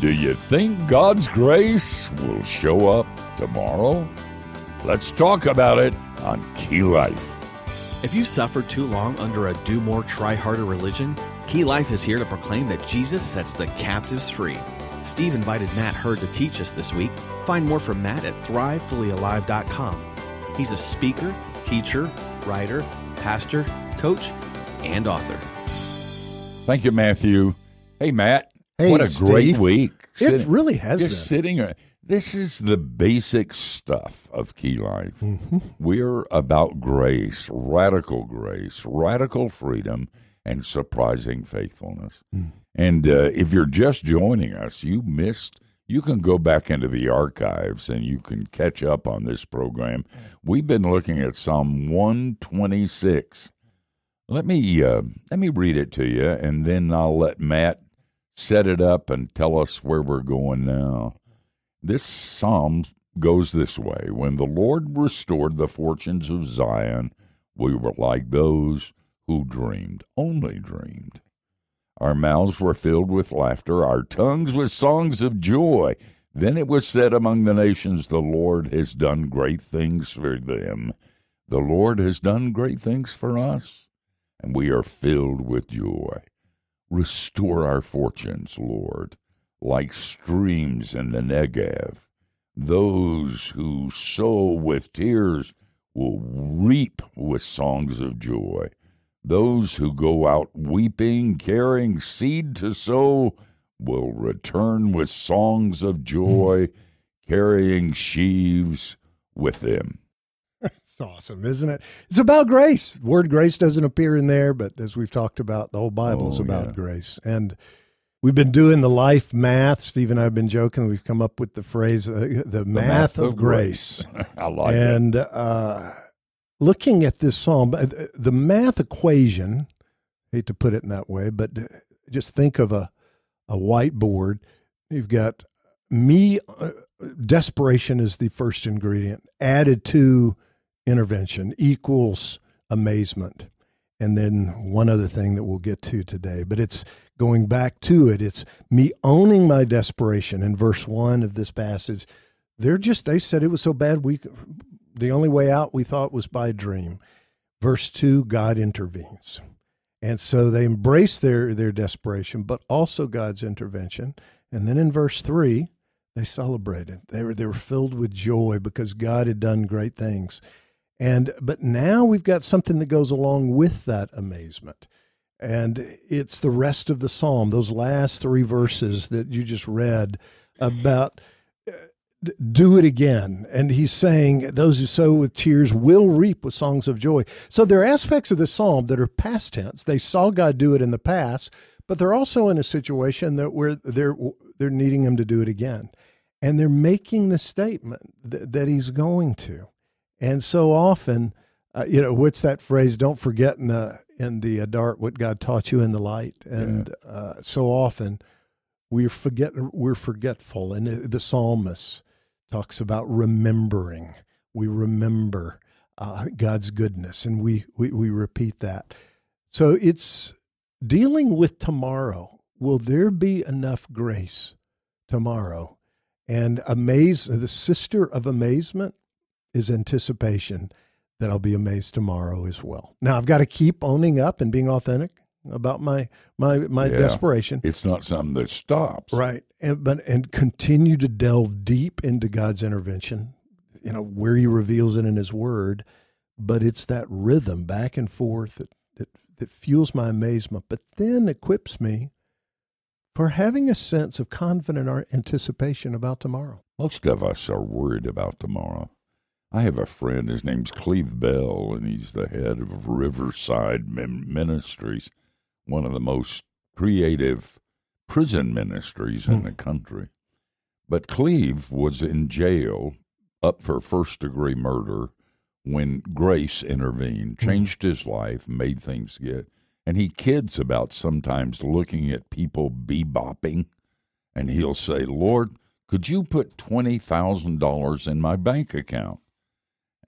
Do you think God's grace will show up tomorrow? Let's talk about it on Key Life. If you've suffered too long under a do more, try harder religion, Key Life is here to proclaim that Jesus sets the captives free. Steve invited Matt Heard to teach us this week. Find more from Matt at thrivefullyalive.com. He's a speaker, teacher, writer, pastor, coach, and author. Thank you, Matthew. Hey, Matt. Hey, what a Steve. great week. It really has just been. Just sitting. This is the basic stuff of Key Life. Mm-hmm. We're about grace, radical grace, radical freedom, and surprising faithfulness. Mm. And uh, if you're just joining us, you missed. You can go back into the archives and you can catch up on this program. We've been looking at Psalm 126. Let me uh, let me read it to you, and then I'll let Matt set it up and tell us where we're going now. This psalm goes this way: When the Lord restored the fortunes of Zion, we were like those who dreamed, only dreamed. Our mouths were filled with laughter, our tongues with songs of joy. Then it was said among the nations, The Lord has done great things for them. The Lord has done great things for us, and we are filled with joy. Restore our fortunes, Lord, like streams in the Negev. Those who sow with tears will reap with songs of joy. Those who go out weeping, carrying seed to sow, will return with songs of hmm. joy, carrying sheaves with them. It's awesome, isn't it? It's about grace. The word grace doesn't appear in there, but as we've talked about, the whole Bible is Oh, about yeah. grace. And we've been doing the life math. Steve and I have been joking. We've come up with the phrase, uh, the, math, of, grace. I like it. and uh, looking at this psalm, uh, the math equation, hate to put it in that way, but just think of a, a whiteboard. You've got me, uh, desperation is the first ingredient, added to intervention equals amazement. And then one other thing that we'll get to today, but it's going back to it. It's me owning my desperation. In verse one of this passage, they're just, they said it was so bad, we, the only way out we thought was by dream. Verse two, God intervenes. And so they embrace their, their desperation, but also God's intervention. And then in verse three, they celebrated. They were, they were filled with joy because God had done great things. And but now we've got something that goes along with that amazement. And it's the rest of the psalm, those last three verses that you just read about uh, do it again. And he's saying, Those who sow with tears will reap with songs of joy. So there are aspects of the psalm that are past tense. They saw God do it in the past, but they're also in a situation that where they're they're needing him to do it again. And they're making the statement that, that he's going to. And so often, uh, you know, what's that phrase? Don't forget in the in the uh, dark what God taught you in the light. And uh, so often, we forget we're forgetful. And the, the psalmist talks about remembering. We remember uh, God's goodness, and we, we we repeat that. So it's dealing with tomorrow. Will there be enough grace tomorrow? And amaze the sister of amazement is anticipation that I'll be amazed tomorrow as well. Now I've got to keep owning up and being authentic about my my my Yeah. desperation. It's not something that stops. Right. And but and continue to delve deep into God's intervention, you know, where he reveals it in his word, but it's that rhythm back and forth that that, that fuels my amazement, but then equips me for having a sense of confident anticipation about tomorrow. Most of us are worried about tomorrow. I have a friend, his name's Cleve Bell, and he's the head of Riverside Ministries, one of the most creative prison ministries in Hmm. the country. But Cleve was in jail up for first degree murder when Grace intervened, changed his life, made things good. And he kids about sometimes looking at people bebopping, and he'll say, Lord, could you put $20,000 in my bank account?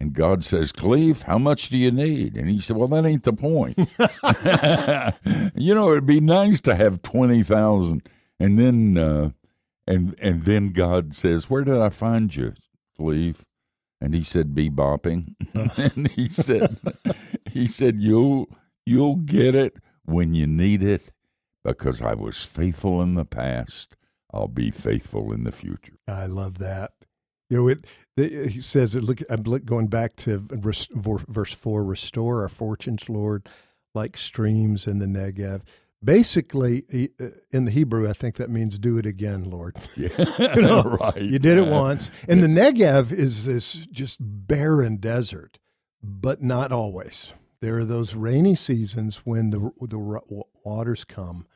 And God says, Cleve, how much do you need? And he said, Well, that ain't the point. you know, it'd be nice to have 20,000. And then, uh, and and then God says, "Where did I find you, Cleve?" And he said, "Be bopping." and he said, "He said you'll you'll get it when you need it, because I was faithful in the past. I'll be faithful in the future." I love that. You know, it. The, he says, it, "Look, I'm going back to verse, verse four: Restore our fortunes, Lord, like streams in the Negev." basically uh, in the hebrew i think that means do it again lord. Yeah you know, right. you did it once. And the negev is this just barren desert but not always. There are those rainy seasons when the the waters come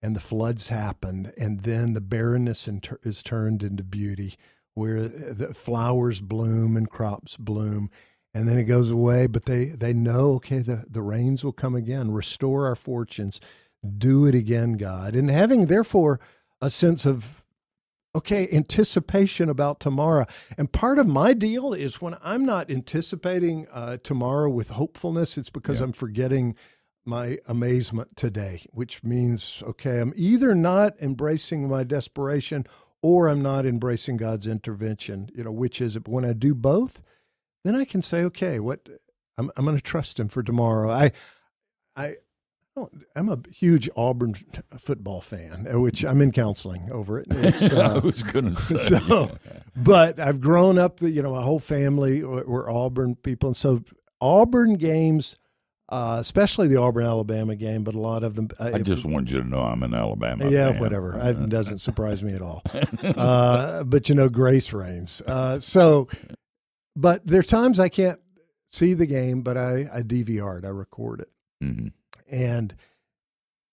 and the floods happen and then the barrenness is turned into beauty where the flowers bloom and crops bloom and then it goes away but they they know okay the, the rains will come again restore our fortunes do it again, God. And having, therefore, a sense of, okay, anticipation about tomorrow. And part of my deal is when I'm not anticipating uh, tomorrow with hopefulness, it's because yeah. I'm forgetting my amazement today, which means, okay, I'm either not embracing my desperation or I'm not embracing God's intervention. You know, which is it? But when I do both, then I can say, okay, what I'm, I'm going to trust Him for tomorrow. I, I, don't I'm a huge Auburn football fan, uh, which I'm in counseling over it. Uh, I was going to say, so, but I've grown up. You know, my whole family were Auburn people, and so Auburn games, uh, especially the Auburn Alabama game, but a lot of them. Uh, I just wanted you to know I'm an Alabama. Yeah, fan. whatever. It doesn't surprise me at all. Uh, but you know, grace reigns. Uh, so, but there are times I can't see the game, but I I DVR it. I record it. Mm-hmm and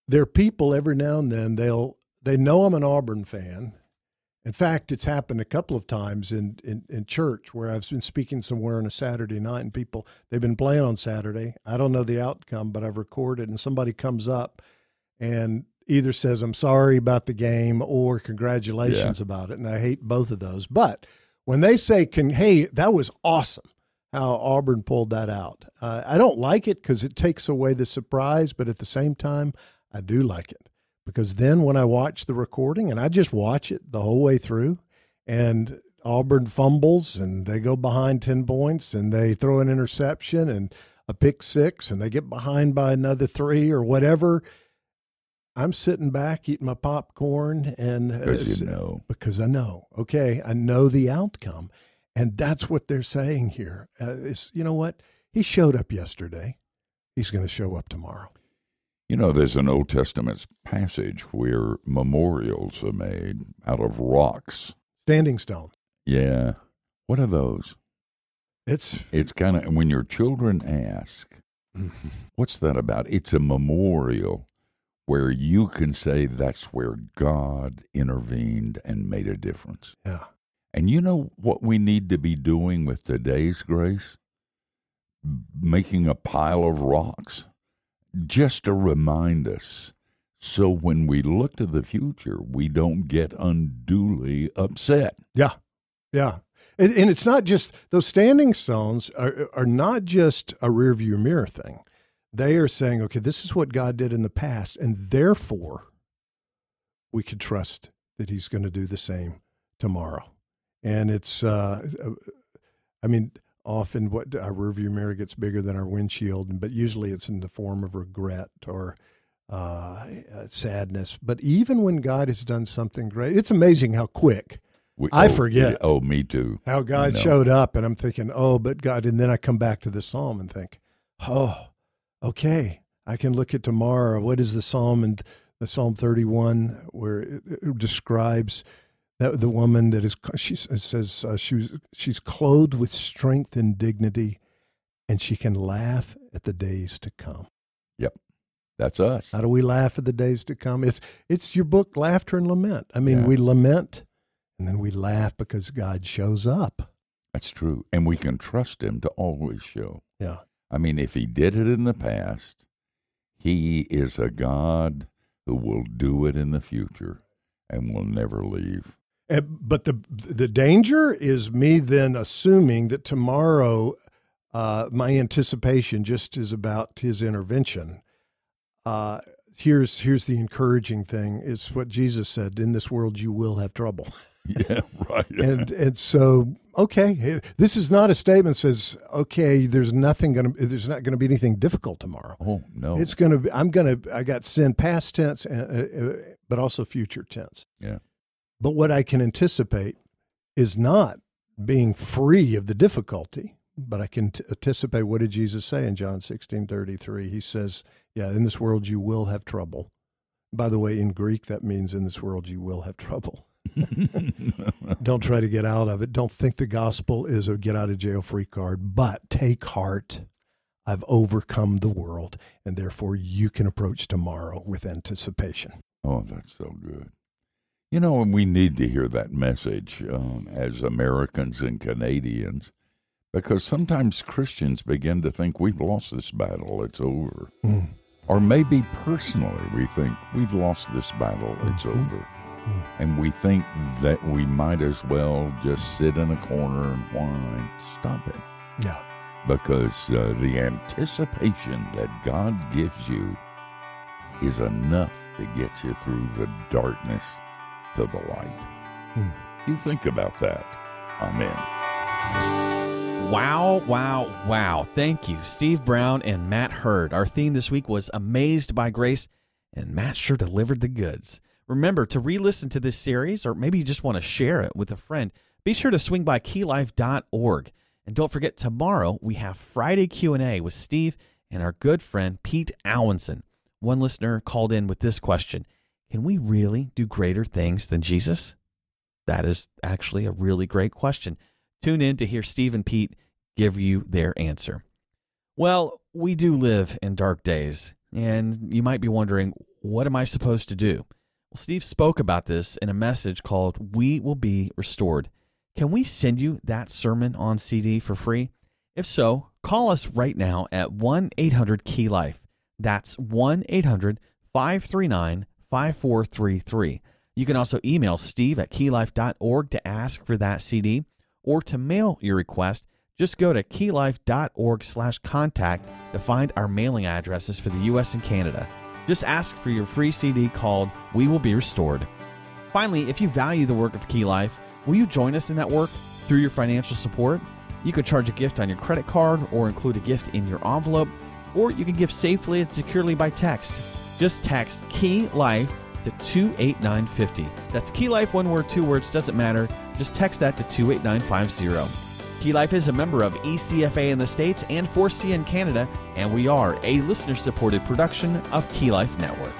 there are people every now and then they'll they know I'm an Auburn fan. In fact, it's happened a couple of times in, in, in church where I've been speaking somewhere on a Saturday night and people they've been playing on Saturday. I don't know the outcome, but I've recorded and somebody comes up and either says I'm sorry about the game or congratulations yeah. about it. And I hate both of those. But when they say can hey, that was awesome how Auburn pulled that out. Uh, I don't like it because it takes away the surprise, but at the same time, I do like it because then when I watch the recording and I just watch it the whole way through, and Auburn fumbles and they go behind 10 points and they throw an interception and a pick six and they get behind by another three or whatever. I'm sitting back eating my popcorn and because uh, you know because I know okay I know the outcome and that's what they're saying here. Uh, is you know what? He showed up yesterday. He's going to show up tomorrow. You know, there's an Old Testament passage where memorials are made out of rocks. Standing stone. Yeah. What are those? It's it's kind of when your children ask, mm-hmm. "What's that about?" It's a memorial where you can say that's where God intervened and made a difference. Yeah. And you know what we need to be doing with today's grace? Making a pile of rocks just to remind us. So when we look to the future, we don't get unduly upset. Yeah. Yeah. And, and it's not just those standing stones are, are not just a rearview mirror thing. They are saying, okay, this is what God did in the past, and therefore we can trust that He's going to do the same tomorrow and it's uh, uh, I mean often what our rearview mirror gets bigger than our windshield, but usually it's in the form of regret or uh, uh, sadness. But even when God has done something great, it's amazing how quick. We, I oh, forget. Oh, me too. How God showed up, and I'm thinking, oh, but God, and then I come back to the psalm and think, oh, okay, I can look at tomorrow. What is the psalm and the Psalm 31 where it, it describes that the woman that is she says uh, she was, she's clothed with strength and dignity and she can laugh at the days to come. Yep. That's us. How do we laugh at the days to come? It's it's your book laughter and lament. I mean yeah. we lament and then we laugh because god shows up. That's true. And we can trust him to always show. Yeah. I mean if he did it in the past he is a god who will do it in the future and will never leave but the the danger is me then assuming that tomorrow uh, my anticipation just is about his intervention. Uh, here's here's the encouraging thing is what Jesus said in this world you will have trouble. Yeah right. And and so okay this is not a statement that says okay there's nothing going to there's not going to be anything difficult tomorrow. Oh no. It's going to be i'm going to i got sin past tense uh, uh, but also future tense. Yeah but what i can anticipate is not being free of the difficulty but i can t- anticipate what did jesus say in john 16 33 he says yeah, in this world you will have trouble. By the way, in Greek, that means in this world you will have trouble. Don't try to get out of it. Don't think the gospel is a get out of jail free card, but take heart. I've overcome the world, and therefore you can approach tomorrow with anticipation. Oh, that's so good. You know, and we need to hear that message um, as Americans and Canadians because sometimes Christians begin to think we've lost this battle, it's over. Mm. Or maybe personally, we think we've lost this battle, it's mm-hmm. over. Mm-hmm. And we think that we might as well just sit in a corner and whine. Stop it. Yeah. Because uh, the anticipation that God gives you is enough to get you through the darkness to the light. Mm. You think about that. Amen. Wow, wow, wow. Thank you, Steve Brown and Matt Heard. Our theme this week was Amazed by Grace, and Matt sure delivered the goods. Remember to re-listen to this series, or maybe you just want to share it with a friend. Be sure to swing by keylife.org. And don't forget, tomorrow we have Friday Q&A with Steve and our good friend Pete Alwinson. One listener called in with this question Can we really do greater things than Jesus? That is actually a really great question. Tune in to hear Steve and Pete give you their answer. Well, we do live in dark days, and you might be wondering, what am I supposed to do? Well, Steve spoke about this in a message called We Will Be Restored. Can we send you that sermon on CD for free? If so, call us right now at 1 800 Key Life. That's 1 800 539 5433. You can also email steve at keylife.org to ask for that CD or to mail your request, just go to keylife.org slash contact to find our mailing addresses for the U.S. and Canada. Just ask for your free CD called We Will Be Restored. Finally, if you value the work of Key Life, will you join us in that work through your financial support? You can charge a gift on your credit card or include a gift in your envelope, or you can give safely and securely by text. Just text Key Life to 28950. That's Key Life, one word, two words, doesn't matter just text that to 28950. Key Life is a member of ECFA in the States and 4C in Canada, and we are a listener supported production of Key Life Network.